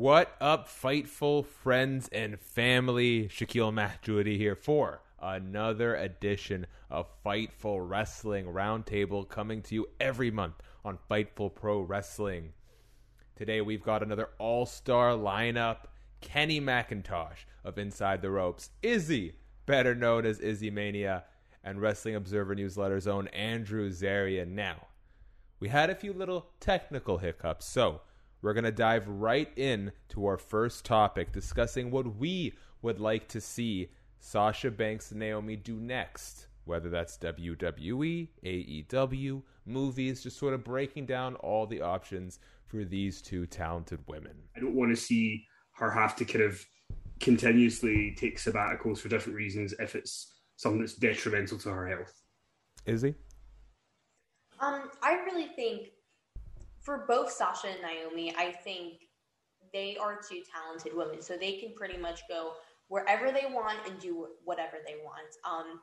What up, fightful friends and family? Shakiel Mahjouri here for another edition of Fightful Wrestling Roundtable coming to you every month on Fightful Pro Wrestling. Today we've got another all star lineup. Kenny McIntosh of Inside the Ropes, Izzy, better known as Izzy Mania, and Wrestling Observer Newsletter's own Andrew Zarian. Now, we had a few little technical hiccups, so we're going to dive right in to our first topic, discussing what we would like to see Sasha Banks and Naomi do next, whether that's WWE, AEW, movies, just sort of breaking down all the options for these two talented women. I don't want to see her have to kind of continuously take sabbaticals for different reasons if it's something that's detrimental to her health. Izzy? Um, I really think for both Sasha and Naomi, I think they are two talented women, so they can pretty much go wherever they want and do whatever they want. Um,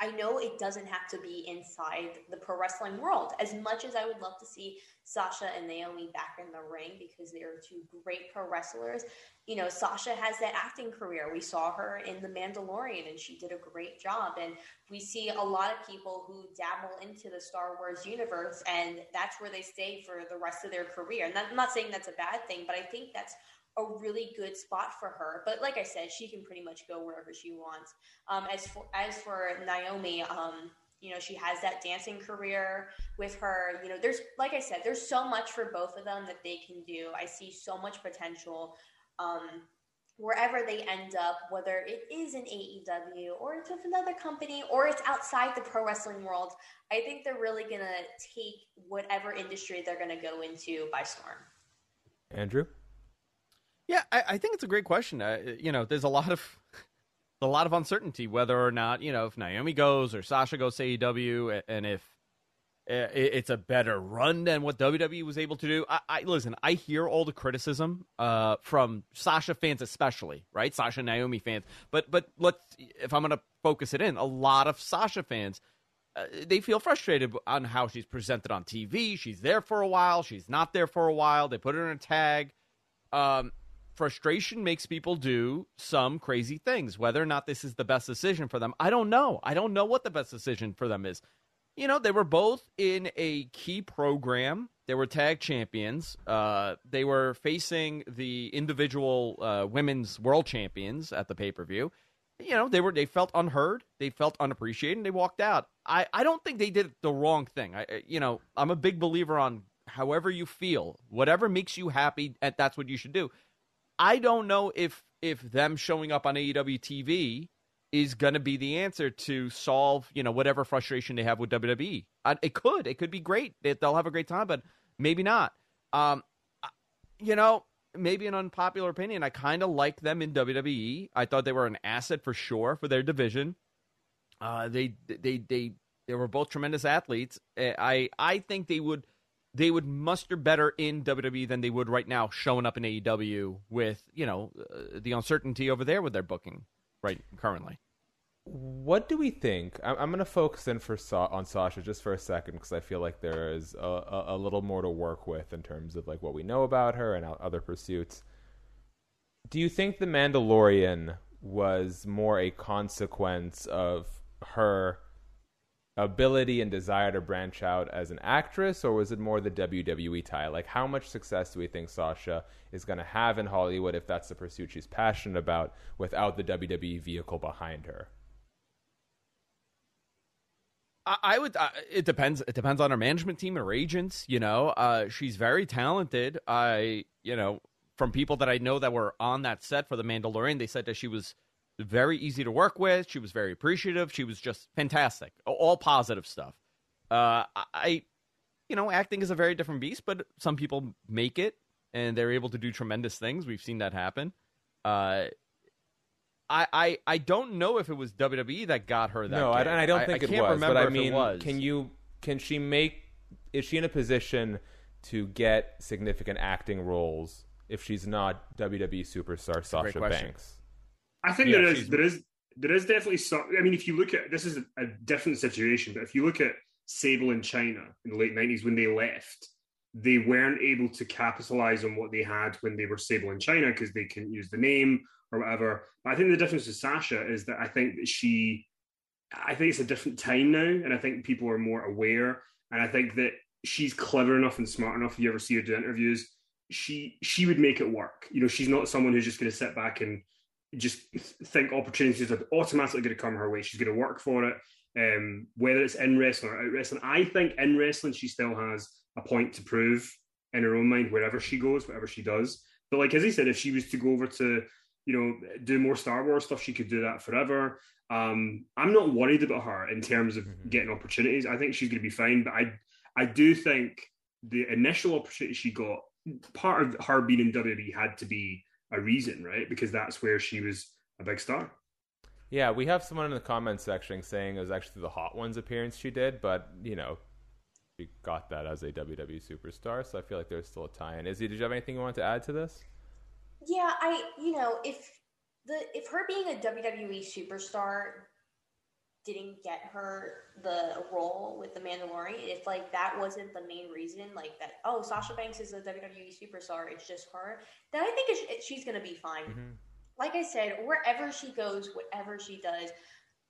I know it doesn't have to be inside the pro wrestling world. As much as I would love to see Sasha and Naomi back in the ring because they are two great pro wrestlers, you know, Sasha has that acting career. We saw her in The Mandalorian and she did a great job. And we see a lot of people who dabble into the Star Wars universe and that's where they stay for the rest of their career. And I'm not saying that's a bad thing, but I think that's a really good spot for her. But like I said, she can pretty much go wherever she wants. Um, as for as for Naomi, um, you know, she has that dancing career with her. You know, there's like I said, there's so much for both of them that they can do. I see so much potential. Um, wherever they end up, whether it is an AEW or it's with another company or it's outside the pro wrestling world, I think they're really going to take whatever industry they're going to go into by storm. Andrew? Yeah, I, I think it's a great question. Uh, you know, there's a lot of a lot of uncertainty whether or not you know if Naomi goes or Sasha goes to AEW, and if it's a better run than what WWE was able to do. I, I listen. I hear all the criticism uh, from Sasha fans, especially right, Sasha Naomi fans. But but let's if I'm going to focus it in, a lot of Sasha fans. Uh, they feel frustrated on how she's presented on TV. She's there for a while. She's not there for a while. They put her in a tag. Um, frustration makes people do some crazy things. Whether or not this is the best decision for them, I don't know. I don't know what the best decision for them is. You know, they were both in a key program. They were tag champions. Uh, they were facing the individual uh, women's world champions at the pay per view. You know, they were they felt unheard. They felt unappreciated, and they walked out. I, I don't think they did the wrong thing. I you know I'm a big believer on however you feel, whatever makes you happy, that's what you should do. I don't know if if them showing up on AEW TV is going to be the answer to solve, you know, whatever frustration they have with WWE. it could. It could be great. They'll have a great time, but maybe not. Um, you know, maybe an unpopular opinion. I kind of like them in WWE. I thought they were an asset for sure for their division. Uh, they they they they were both tremendous athletes. I I think they would they would muster better in WWE than they would right now showing up in AEW with, you know, uh, the uncertainty over there with their booking right currently. What do we think? I'm, I'm going to focus in for Sa- on Sasha just for a second because I feel like there is a, a, a, little more to work with in terms of like what we know about her and other pursuits. Do you think the Mandalorian was more a consequence of her ability and desire to branch out as an actress, or was it more the WWE tie? Like, how much success do we think Sasha is going to have in Hollywood if that's the pursuit she's passionate about without the WWE vehicle behind her? I, would. Uh, it depends. It depends on her management team and her agents. You know, uh, she's very talented. I, you know, from people that I know that were on that set for the Mandalorian, they said that she was very easy to work with. She was very appreciative. She was just fantastic. All positive stuff. Uh, I, you know, acting is a very different beast, but some people make it and they're able to do tremendous things. We've seen that happen. Uh, I, I, I don't know if it was WWE that got her that. No, I, I, don't think I, it was. But I mean, can you can she make? Is she in a position to get significant acting roles if she's not WWE superstar Sasha Banks? I think yeah, there is there is there is definitely some. I mean, if you look at this is a, a different situation, but if you look at Sable in Chyna in the late nineties when they left, they weren't able to capitalize on what they had when they were Sable in Chyna because they couldn't use the name or whatever. But I think the difference with Sasha is that I think that she, I think it's a different time now, and I think people are more aware, and I think that she's clever enough and smart enough. If you ever see her do interviews, she she would make it work. You know, she's not someone who's just going to sit back and just think opportunities are automatically going to come her way. She's going to work for it, um, whether it's in wrestling or out wrestling. I think in wrestling, she still has a point to prove in her own mind wherever she goes, whatever she does. But like as he said, if she was to go over to you know do more Star Wars stuff, she could do that forever. Um, I'm not worried about her in terms of mm-hmm. getting opportunities. I think she's going to be fine. But I I do think the initial opportunity she got, part of her being in WWE had to be a reason, right? Because that's where she was a big star. Yeah, we have someone in the comments section saying it was actually the Hot Ones appearance she did, but you know, she got that as a WWE superstar, so I feel like there's still a tie-in. Izzy, did you have anything you want to add to this? Yeah, I you know if the if her being a WWE superstar didn't get her the role with the Mandalorian, if like that wasn't the main reason, like that, oh, Sasha Banks is a WWE superstar, it's just her, then I think it, she's gonna be fine. Mm-hmm. Like I said, wherever she goes, whatever she does,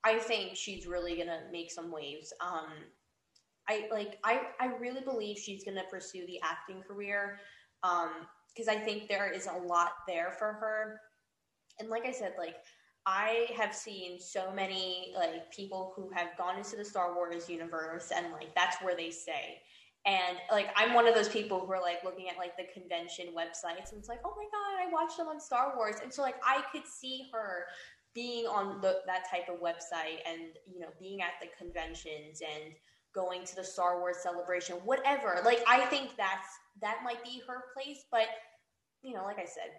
I think she's really gonna make some waves. Um, I like, I, I really believe she's gonna pursue the acting career, um, because I think there is a lot there for her. And like I said, like I have seen so many like people who have gone into the Star Wars universe and like that's where they stay. And like I'm one of those people who are like looking at like the convention websites and it's like, oh my god, I watched them on Star Wars, and so like I could see her being on the, that type of website and you know being at the conventions and going to the Star Wars celebration, whatever. Like I think that's that might be her place, but you know, like I said,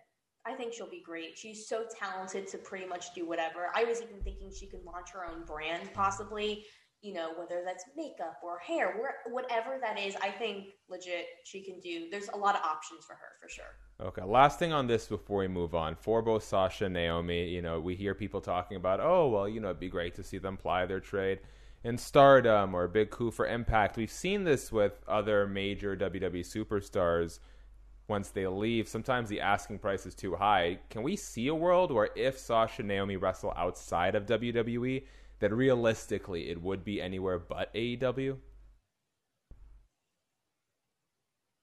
I think she'll be great. She's so talented to pretty much do whatever. I was even thinking she could launch her own brand, possibly. You know, whether that's makeup or hair, whatever that is. I think legit she can do. There's a lot of options for her for sure. Okay, last thing on this before we move on. For both Sasha and Naomi, you know, we hear people talking about, oh, well, you know, it'd be great to see them ply their trade in stardom or a big coup for impact. We've seen this with other major WWE superstars once they leave. Sometimes the asking price is too high. Can we see a world where if Sasha and Naomi wrestle outside of WWE, that realistically it would be anywhere but AEW?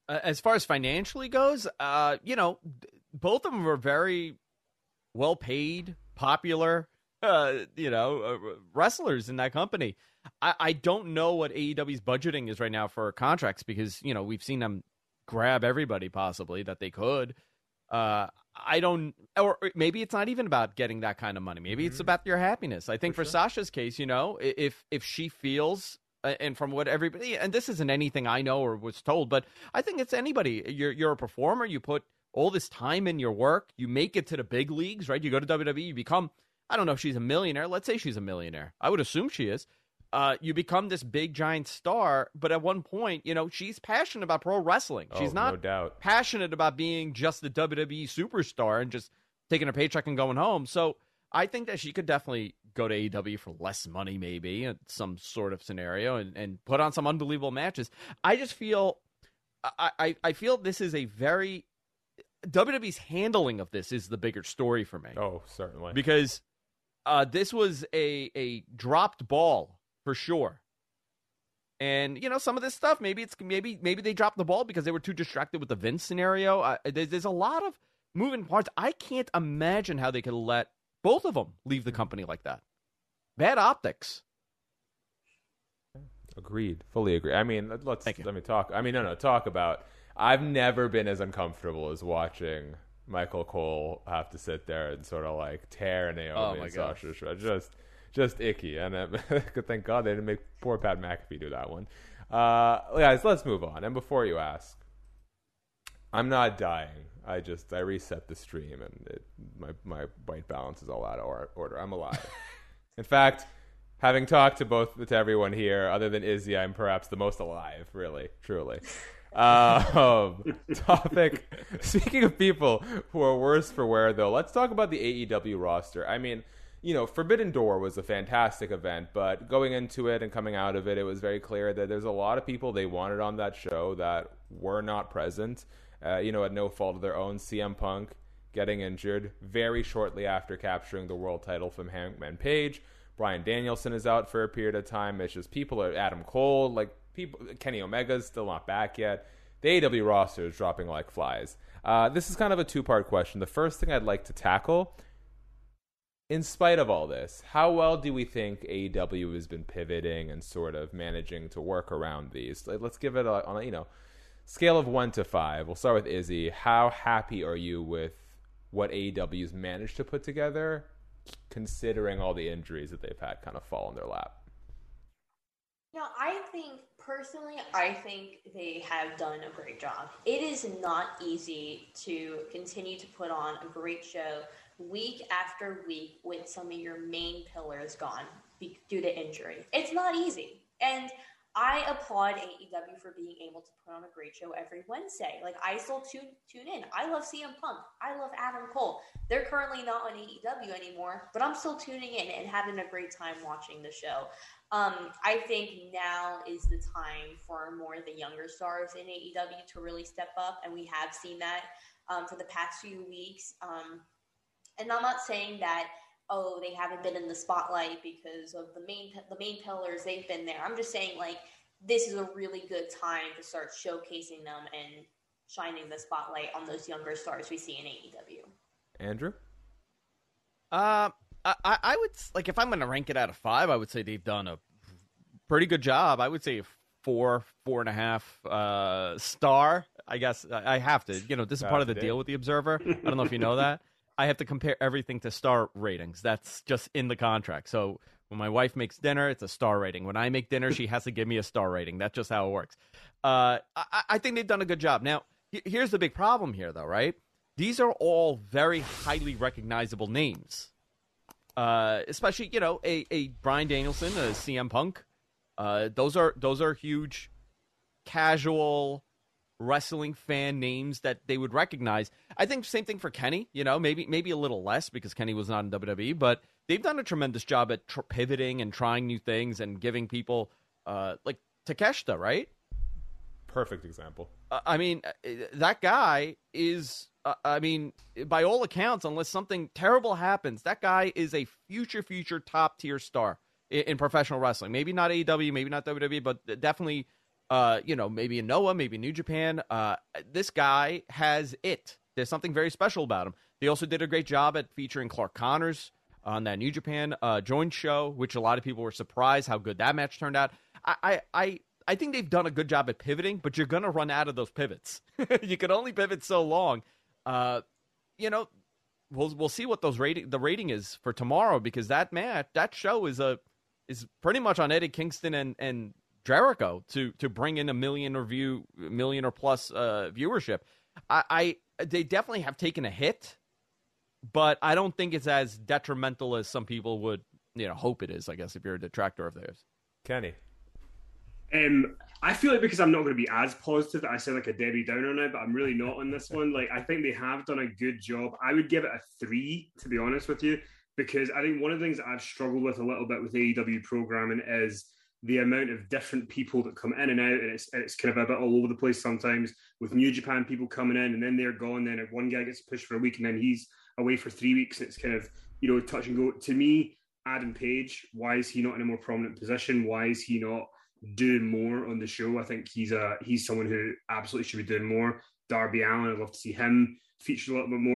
As far as financially goes, uh, you know, both of them are very well paid, popular, uh, you know, uh, wrestlers in that company. I, I don't know what AEW's budgeting is right now for contracts because you know we've seen them grab everybody possibly that they could. Uh, I don't, or maybe it's not even about getting that kind of money. Maybe mm-hmm. it's about your happiness. I think for, for sure. Sasha's case, you know, if if she feels, and from what everybody, and this isn't anything I know or was told, but I think it's anybody. You're you're a performer. You put all this time in your work. You make it to the big leagues, right? You go to WWE. You become. I don't know if she's a millionaire. Let's say she's a millionaire. I would assume she is. Uh, you become this big giant star, but at one point, you know, she's passionate about pro wrestling. Oh, she's not no doubt. passionate about being just the WWE superstar and just taking a paycheck and going home. So I think that she could definitely go to AEW for less money, maybe in some sort of scenario, and, and put on some unbelievable matches. I just feel, I, I, I feel this is a very WWE's handling of this is the bigger story for me. Oh, certainly. because uh, this was a a dropped ball for sure. And you know some of this stuff, maybe it's maybe maybe they dropped the ball because they were too distracted with the Vince scenario. Uh, there's, there's a lot of moving parts. I can't imagine how they could let both of them leave the company like that. Bad optics. Agreed. Fully agree. I mean, let- let's let me talk. I mean, no, no, talk about. I've never been as uncomfortable as watching Michael Cole have to sit there and sort of like tear Naomi Oh, my and. Sasha. Just, just icky. And uh, thank God they didn't make poor Pat McAfee do that one. Uh, guys, let's move on. And before you ask, I'm not dying. I just I reset the stream and it, my my white balance is all out of order. I'm alive. In fact, having talked to both to everyone here, other than Izzy, I'm perhaps the most alive. Really, truly. Um, topic. Speaking of people who are worse for wear, though, let's talk about the AEW roster. I mean, you know, Forbidden Door was a fantastic event, but going into it and coming out of it, it was very clear that there's a lot of people they wanted on that show that were not present. Uh, you know, at no fault of their own. CM Punk getting injured very shortly after capturing the world title from Hangman Page. Bryan Danielson is out for a period of time. It's just people are Adam Cole, like people. Kenny Omega's still not back yet. The AW roster is dropping like flies. Uh, this is kind of a two part question. The first thing I'd like to tackle in spite of all this, how well do we think AEW has been pivoting and sort of managing to work around these? Let's give it a, on a you know scale of one to five. We'll start with Izzy. How happy are you with what AEW's managed to put together, considering all the injuries that they've had kind of fall in their lap? Now, I think personally, I think they have done a great job. It is not easy to continue to put on a great show week after week with some of your main pillars gone due to injury. It's not easy. And I applaud AEW for being able to put on a great show every Wednesday. Like I still tune tune in. I love CM Punk. I love Adam Cole. They're currently not on AEW anymore, but I'm still tuning in and having a great time watching the show. Um, I think now is the time for more of the younger stars in AEW to really step up, and we have seen that um, for the past few weeks. Um, and I'm not saying that oh they haven't been in the spotlight because of the main the main pillars they've been there. I'm just saying like this is a really good time to start showcasing them and shining the spotlight on those younger stars we see in AEW. Andrew? Uh, I, I I would like if I'm going to rank it out of five, I would say they've done a pretty good job. I would say four, four and a half uh, star. I guess I I have to. You know, this is part of the deal with the Observer. I don't know if you know that. I have to compare everything to star ratings. That's just in the contract. So when my wife makes dinner, it's a star rating. When I make dinner, she has to give me a star rating. That's just how it works. Uh, I, I think they've done a good job. Now, here's the big problem here, though, right? These are all very highly recognizable names. Uh, especially, you know, a, a Bryan Danielson, a CM Punk. Uh, those are those are huge, casual wrestling fan names that they would recognize. I think same thing for Kenny. You know, maybe maybe a little less because Kenny was not in WWE, but they've done a tremendous job at tr- pivoting and trying new things and giving people uh, like Takeshita, right? Perfect example. Uh, I mean, uh, that guy is. Uh, I mean, by all accounts, unless something terrible happens, that guy is a future, future top tier star in, in professional wrestling. Maybe not AEW, maybe not WWE, but definitely, uh, you know, maybe in Noah, maybe New Japan. Uh, this guy has it. There's something very special about him. They also did a great job at featuring Clark Connors on that New Japan uh, joint show, which a lot of people were surprised how good that match turned out. I, I, I think they've done a good job at pivoting, but you're gonna run out of those pivots. you can only pivot so long. Uh, you know, we'll we'll see what those rating the rating is for tomorrow because that match that show is a is pretty much on Eddie Kingston and and Jericho to to bring in a million or view million or plus uh, viewership. I, I they definitely have taken a hit, but I don't think it's as detrimental as some people would you know hope it is. I guess if you're a detractor of theirs. Kenny. Um, I feel like because I'm not going to be as positive that I sound like a Debbie Downer now, but I'm really not on this one. Like I think they have done a good job. I would give it a three, to be honest with you, because I think one of the things that I've struggled with a little bit with AEW programming is the amount of different people that come in and out, and it's it's kind of a bit all over the place sometimes. With New Japan people coming in and then they're gone, then one guy gets pushed for a week and then he's away for three weeks. It's kind of you know touch and go. To me, Adam Page, why is he not in a more prominent position? Why is he not doing more on the show? I think he's a he's someone who absolutely should be doing more. Darby Allin, I'd love to see him featured a little bit more.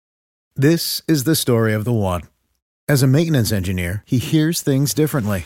This is the story of the one. As a maintenance engineer, he hears things differently.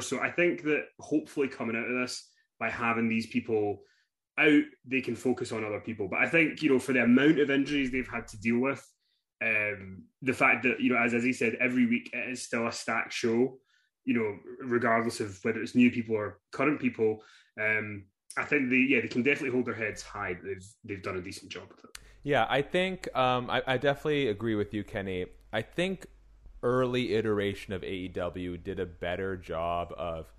So I think that hopefully coming out of this by having these people out, they can focus on other people. But I think you know for the amount of injuries they've had to deal with, um, the fact that you know as he said, every week it is still a stacked show. You know, regardless of whether it's new people or current people, um, I think they yeah they can definitely hold their heads high. They've they've done a decent job with it. Yeah, I think um, I, I definitely agree with you, Kenny. I think early iteration of AEW did a better job of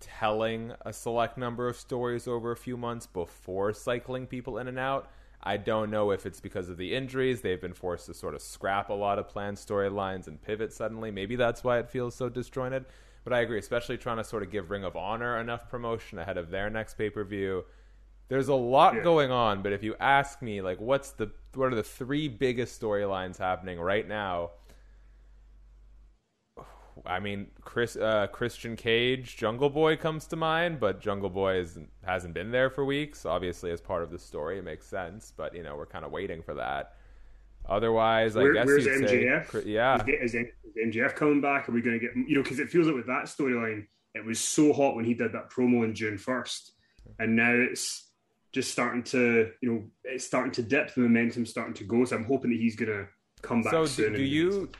telling a select number of stories over a few months before cycling people in and out. I don't know if it's because of the injuries. They've been forced to sort of scrap a lot of planned storylines and pivot suddenly. Maybe that's why it feels so disjointed. But I agree, especially trying to sort of give Ring of Honor enough promotion ahead of their next pay per view. There's a lot yeah. going on, but if you ask me, like, what's the what are the three biggest storylines happening right now? I mean, Chris uh, Christian Cage, Jungle Boy comes to mind, but Jungle Boy is, hasn't been there for weeks. Obviously, as part of the story, it makes sense. But you know, we're kind of waiting for that. Otherwise, Where, I guess where's you'd MJF? say, yeah, is, is, MJF coming back? Are we going to get you know? Because it feels like with that storyline, it was so hot when he did that promo on June first, and now it's just starting to you know it's starting to dip. The momentum starting to go. So I'm hoping that he's going to come back so soon. do, do you?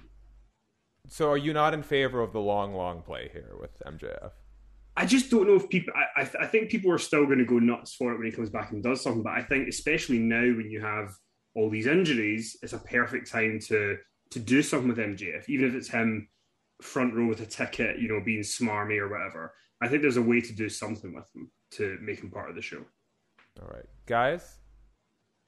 So, are you not in favor of the long, long play here with MJF? I just don't know if people. I, I, th- I think people are still going to go nuts for it when he comes back and does something. But I think, especially now when you have all these injuries, it's a perfect time to to do something with MJF, even if it's him front row with a ticket, you know, being smarmy or whatever. I think there's a way to do something with him to make him part of the show. All right, guys.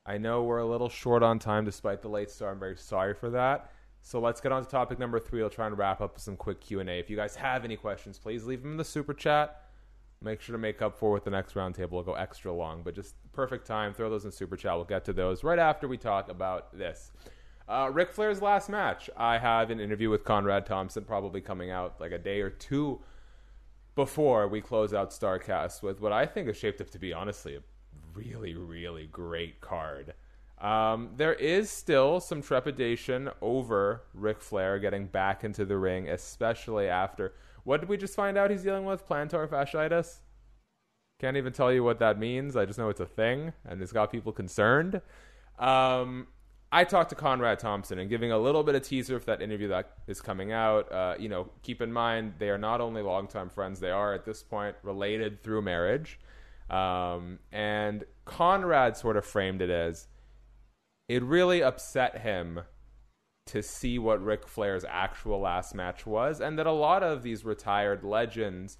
I know we're a little short on time despite the late start. I'm very sorry for that. So let's get on to topic number three. I'll try and wrap up with some quick Q and A. If you guys have any questions, please leave them in the super chat. Make sure to make up for with the next roundtable. We'll go extra long, but just perfect time. Throw those in super chat. We'll get to those right after we talk about this. Uh, Ric Flair's last match. I have an interview with Conrad Thompson, probably coming out like a day or two before we close out Starcast with what I think is shaped up to be honestly a really, really great card. Um, there is still some trepidation over Ric Flair getting back into the ring, especially after what did we just find out he's dealing with? Plantar fasciitis? Can't even tell you what that means. I just know it's a thing, and it's got people concerned. Um, I talked to Conrad Thompson and giving a little bit of teaser for that interview that is coming out. Uh, you know, keep in mind they are not only longtime friends; they are at this point related through marriage. Um, and Conrad sort of framed it as it really upset him to see what Ric Flair's actual last match was, and that a lot of these retired legends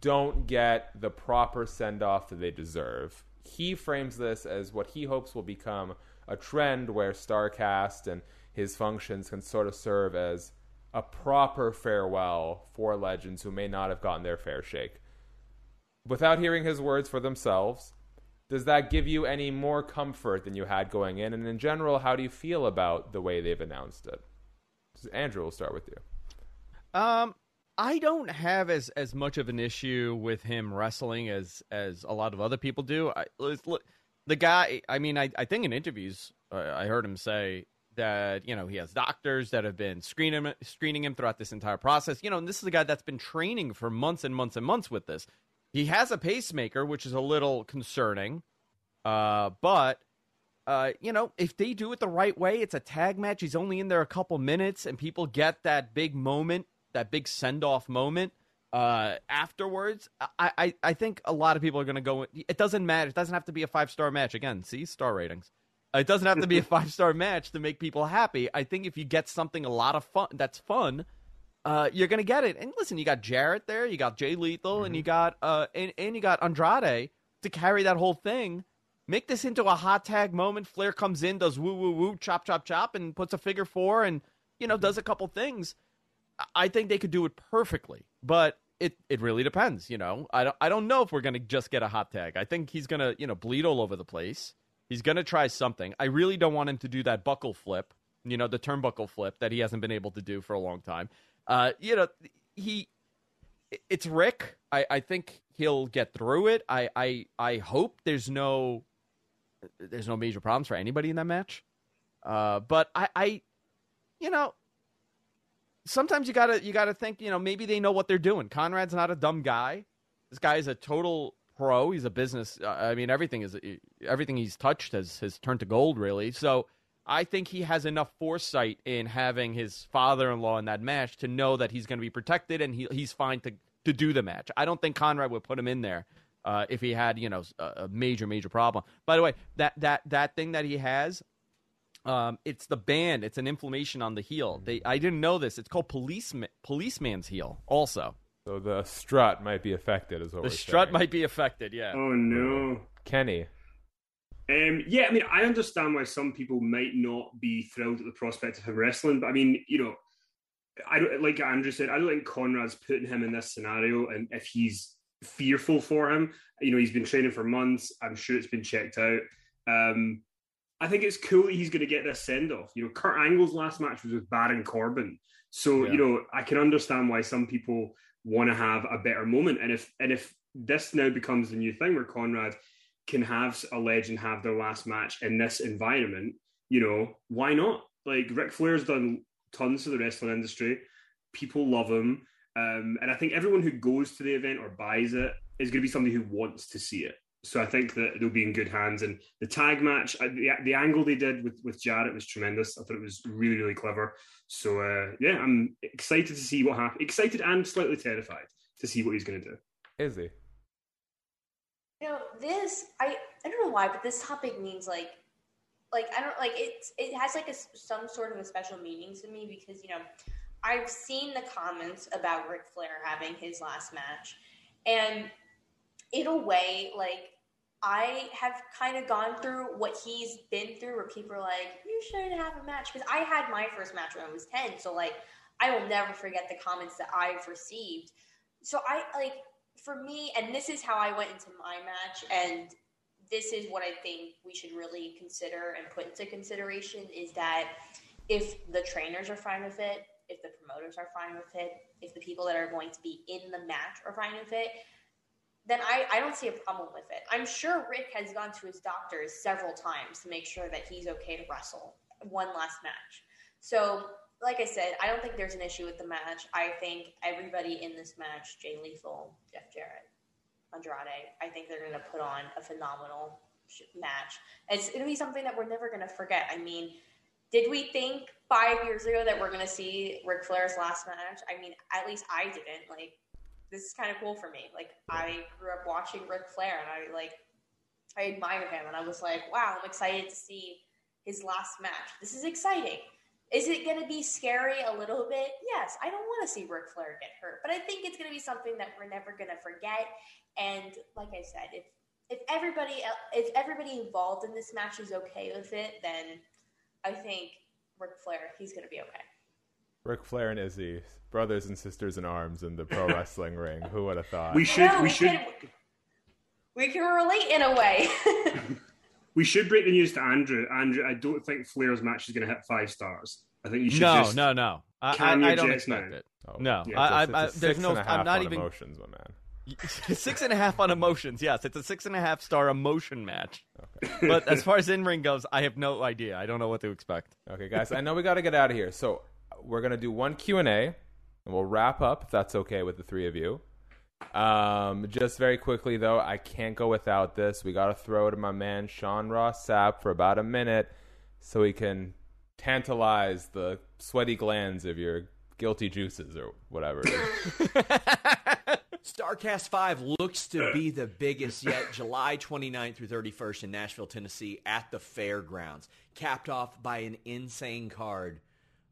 don't get the proper send off that they deserve. He frames this as what he hopes will become a trend where StarCast and his functions can sort of serve as a proper farewell for legends who may not have gotten their fair shake. Without hearing his words for themselves, does that give you any more comfort than you had going in? And in general, how do you feel about the way they've announced it? Andrew, we'll start with you. Um, I don't have as as much of an issue with him wrestling as as a lot of other people do. I, the guy, I mean, I, I think in interviews uh, I heard him say that you know he has doctors that have been screening him, screening him throughout this entire process. You know, and this is a guy that's been training for months and months and months with this. He has a pacemaker, which is a little concerning, uh, but. Uh, you know, if they do it the right way, it's a tag match. He's only in there a couple minutes, and people get that big moment, that big send off moment uh, afterwards, I, I, I think a lot of people are going to go. It doesn't matter. It doesn't have to be a five star match. Again, see star ratings. It doesn't have to be a five star match to make people happy. I think if you get something a lot of fun, that's fun. Uh, you're gonna get it. And listen, you got Jarrett there, you got Jay Lethal, mm-hmm. and you got uh, and, and you got Andrade to carry that whole thing. Make this into a hot tag moment. Flair comes in, does woo woo woo, chop chop chop, and puts a figure four, and you know does a couple things. I think they could do it perfectly, but it it really depends. You know, I don't I don't know if we're gonna just get a hot tag. I think he's gonna you know bleed all over the place. He's gonna try something. I really don't want him to do that buckle flip. You know, the turnbuckle flip that he hasn't been able to do for a long time. Uh, you know, he it's Ric. I I think he'll get through it. I I I hope there's no there's no major problems for anybody in that match. Uh, but I I you know sometimes you gotta you gotta think you know maybe they know what they're doing. Conrad's not a dumb guy. This guy is a total pro. He's a business. Uh, I mean, everything is everything he's touched has has turned to gold, really. So I think he has enough foresight in having his father-in-law in that match to know that he's going to be protected and he he's fine to to do the match. I don't think Conrad would put him in there uh, if he had you know a, a major major problem. By the way, that that that thing that he has, um, it's the band. It's an inflammation on the heel. They, I didn't know this. It's called policeman, policeman's heel. Also, so the strut might be affected. As well. the strut might be affected. Yeah. Oh no, Kenny. Um, yeah, I mean, I understand why some people might not be thrilled at the prospect of him wrestling, but I mean, you know, I don't like Andrew said. I don't think Conrad's putting him in this scenario, and if he's fearful for him, you know, he's been training for months. I'm sure it's been checked out. Um, I think it's cool that he's going to get this send off. You know, Kurt Angle's last match was with Baron Corbin, so yeah. you know I can understand why some people want to have a better moment. And if and if this now becomes the new thing where Conrad can have a legend have their last match in this environment, you know, why not? Like Ric Flair's done tons for the wrestling industry. People love him. Um, and I think everyone who goes to the event or buys it is going to be somebody who wants to see it so I think that they'll be in good hands. And the tag match, the, the angle they did with, with Jarrett was tremendous. I thought it was really, really clever. So uh, yeah, I'm excited to see what happens. Excited and slightly terrified to see what he's going to do. Is he? You know, this I I don't know why, but this topic means like like I don't like it. It has like a, some sort of a special meaning to me because you know I've seen the comments about Ric Flair having his last match, and in a way, like I have kind of gone through what he's been through, where people are like, "You shouldn't have a match," because I had my first match when I was ten, so like I will never forget the comments that I've received. So I like for me, and this is how I went into my match, and this is what I think we should really consider and put into consideration is that if the trainers are fine with it, if the promoters are fine with it, if the people that are going to be in the match are fine with it, then I, I don't see a problem with it. I'm sure Ric has gone to his doctors several times to make sure that he's okay to wrestle one last match. So, like I said, I don't think there's an issue with the match. I think everybody in this match, Jay Lethal, Jeff Jarrett, Andrade, I think they're going to put on a phenomenal match. It's going to be something that we're never going to forget. I mean, did we think five years ago that we're going to see Ric Flair's last match? I mean, at least I didn't. Like, this is kind of cool for me. Like I grew up watching Ric Flair, and I like I admire him, and I was like, wow, I'm excited to see his last match. This is exciting. Is it going to be scary a little bit? Yes, I don't want to see Ric Flair get hurt, but I think it's going to be something that we're never going to forget. And like I said, if if everybody if everybody involved in this match is okay with it, then I think Ric Flair he's going to be okay. Ric Flair and Izzy, brothers and sisters in arms in the pro wrestling ring. Who would have thought? We should. we should. we can relate in a way. we should break the news to Andrew. Andrew, I don't think Flair's match is going to hit five stars. I think you should. No, just, no, no. I, I, I don't expect now. it. Oh, no, yeah, I, I, I, there's no. I'm not even emotions, my man. six and a half on emotions. Yes, it's a six and a half star emotion match. Okay. but as far as in ring goes, I have no idea. I don't know what to expect. Okay, guys, I know we got to get out of here, so we're gonna do one Q and A, and we'll wrap up if that's okay with the three of you. Um, just very quickly though, I can't go without this. We got to throw to my man Sean Ross Sapp for about a minute, so he can tantalize the sweaty glands of your guilty juices or whatever. Starcast 5 looks to be the biggest yet, July 29th through 31st in Nashville, Tennessee at the fairgrounds, capped off by an insane card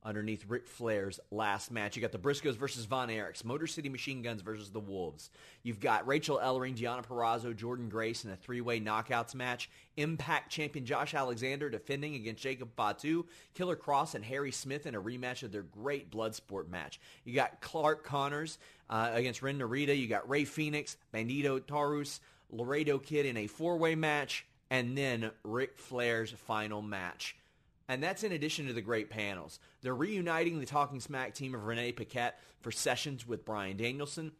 underneath Ric Flair's last match. You got the Briscoes versus Von Erichs, Motor City Machine Guns versus the Wolves. You've got Rachel Ellering, Deonna Purrazzo, Jordynne Grace in a three-way knockouts match. Impact champion Josh Alexander defending against Jacob Fatu. Killer Kross and Harry Smith in a rematch of their great Bloodsport match. You got Clark Connors uh, against Ren Narita. You got Rey Fenix, Bandido Taurus, Laredo Kid in a four-way match. And then Ric Flair's final match. And that's in addition to the great panels. They're reuniting the Talking Smack team of Renee Paquette for sessions with Bryan Danielson.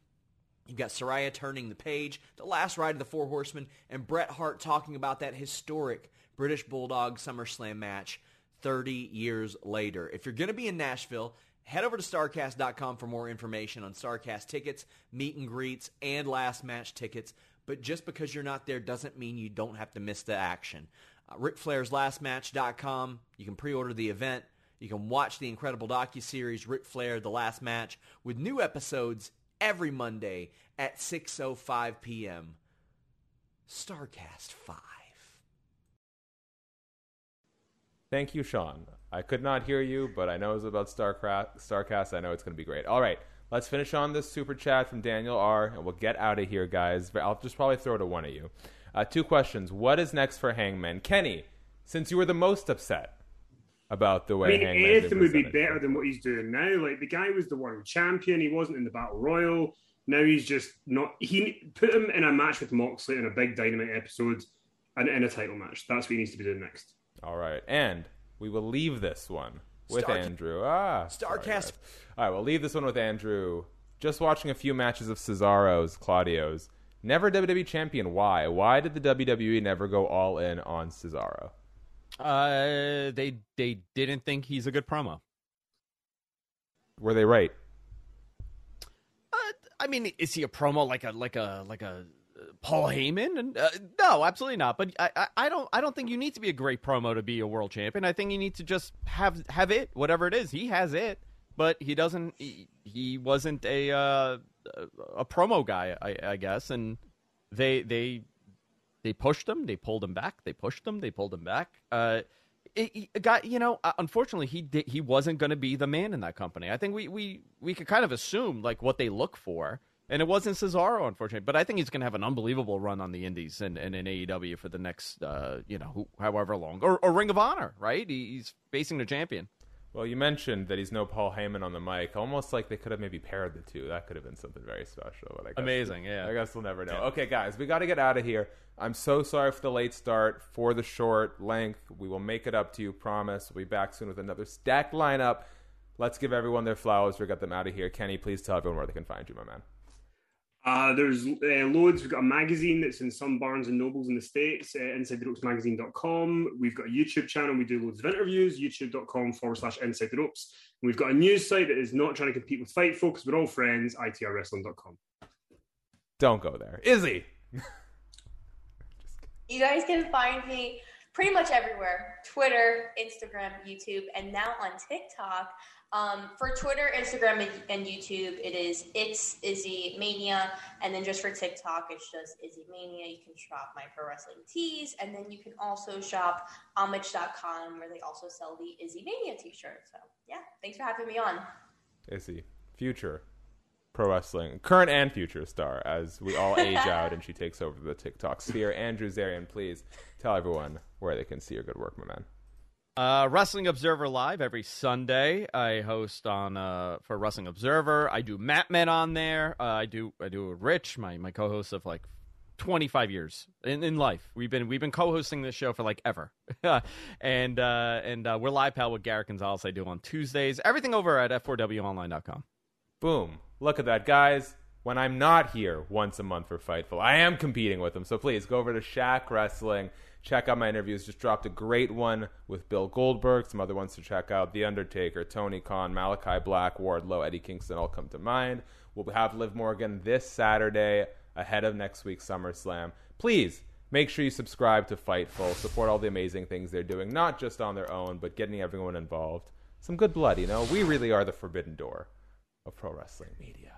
You've got Saraya turning the page, the last ride of the Four Horsemen, and Bret Hart talking about that historic British Bulldog SummerSlam match 30 years later. If you're going to be in Nashville, head over to StarCast.com for more information on StarCast tickets, meet and greets, and last match tickets. But just because you're not there doesn't mean you don't have to miss the action uh, Ric Flair's Match.com. You can pre-order the event. You can watch the incredible docu-series Ric Flair The Last Match with new episodes every Monday at 6.05 p.m. StarCast 5. Thank you, Sean. I could not hear you, but I know it's about Starcraft, StarCast. I know it's going to be great. All right, let's finish on this super chat from Daniel R, and we'll get out of here, guys. But I'll just probably throw it to one of you. Uh, two questions. What is next for Hangman? Kenny, since you were the most upset about the way I mean, Hangman anything would be better than what he's doing now. Like the guy was the world champion. He wasn't in the battle royal. Now he's just not. He put him in a match with Moxley in a big dynamite episode and in a title match. That's what he needs to be doing next. All right, and we will leave this one with Star- Andrew. Ah, Starcast. All right, we'll leave this one with Andrew. Just watching a few matches of Cesaro's, Claudio's. Never WWE champion. Why? Why did the WWE never go all in on Cesaro? Uh, they they didn't think he's a good promo. Were they right? Uh, I mean, is he a promo like a like a like a uh, Paul Heyman? And uh, no, absolutely not. But I, I, I don't I don't think you need to be a great promo to be a world champion. I think you need to just have have it, whatever it is. He has it, but he doesn't. He, he wasn't a uh, a promo guy, I, I guess, and they they they pushed him, they pulled him back, they pushed him, they pulled him back. Uh, it, it got you know, uh, unfortunately, he did, he wasn't going to be the man in that company. I think we we we could kind of assume like what they look for. And it wasn't Cesaro, unfortunately, but I think he's going to have an unbelievable run on the Indies and, and in AEW for the next, uh, you know, however long, or, or Ring of Honor, right? He's facing the champion. Well, you mentioned that he's no Paul Heyman on the mic. Almost like they could have maybe paired the two. That could have been something very special. But I guess Amazing, yeah. I guess we'll never know. Okay, guys, we got to get out of here. I'm so sorry for the late start, for the short length. We will make it up to you, promise. We'll be back soon with another stacked lineup. Let's give everyone their flowers. We got them out of here. Kenny, please tell everyone where they can find you, my man. Uh, there's uh, loads. We've got a magazine that's in some Barnes and Nobles in the States, uh, InsideTheRopesMagazine.com. We've got a YouTube channel. We do loads of interviews, youtube.com forward slash Inside the Ropes. And we've got a news site that is not trying to compete with Fightful because we're all friends, itrwrestling.com. Don't go there. Izzy! you guys can find me pretty much everywhere Twitter, Instagram, YouTube, and now on TikTok. Um, for Twitter, Instagram, and YouTube, it is it's Izzy Mania, and then just for TikTok, it's just Izzy Mania. You can shop my pro wrestling tees, and then you can also shop Homage.com, where they also sell the Izzy Mania T-shirt. So yeah, thanks for having me on. Izzy, future pro wrestling, current and future star, as we all age out and she takes over the TikTok sphere. Andrew Zarian, please tell everyone where they can see your good work, my man. Uh, Wrestling Observer Live every Sunday. I host on uh, for Wrestling Observer. I do Mat Men on there. Uh, I do I do Rich, my my co-host of like 25 years in, in life. We've been we've been co-hosting this show for like ever, and uh, and uh, we're live pal with Garrett Gonzalez. I do on Tuesdays. Everything over at f4wonline.com. Boom! Look at that, guys. When I'm not here once a month for Fightful, I am competing with them. So please go over to Shaq Wrestling. Check out my interviews. Just dropped a great one with Bill Goldberg. Some other ones to check out: The Undertaker, Tony Khan, Malakai Black, Wardlow, Eddie Kingston all come to mind. We'll have Liv Morgan this Saturday ahead of next week's SummerSlam. Please make sure you subscribe to Fightful. Support all the amazing things they're doing, not just on their own, but getting everyone involved. Some good blood, you know? We really are the forbidden door of pro wrestling media.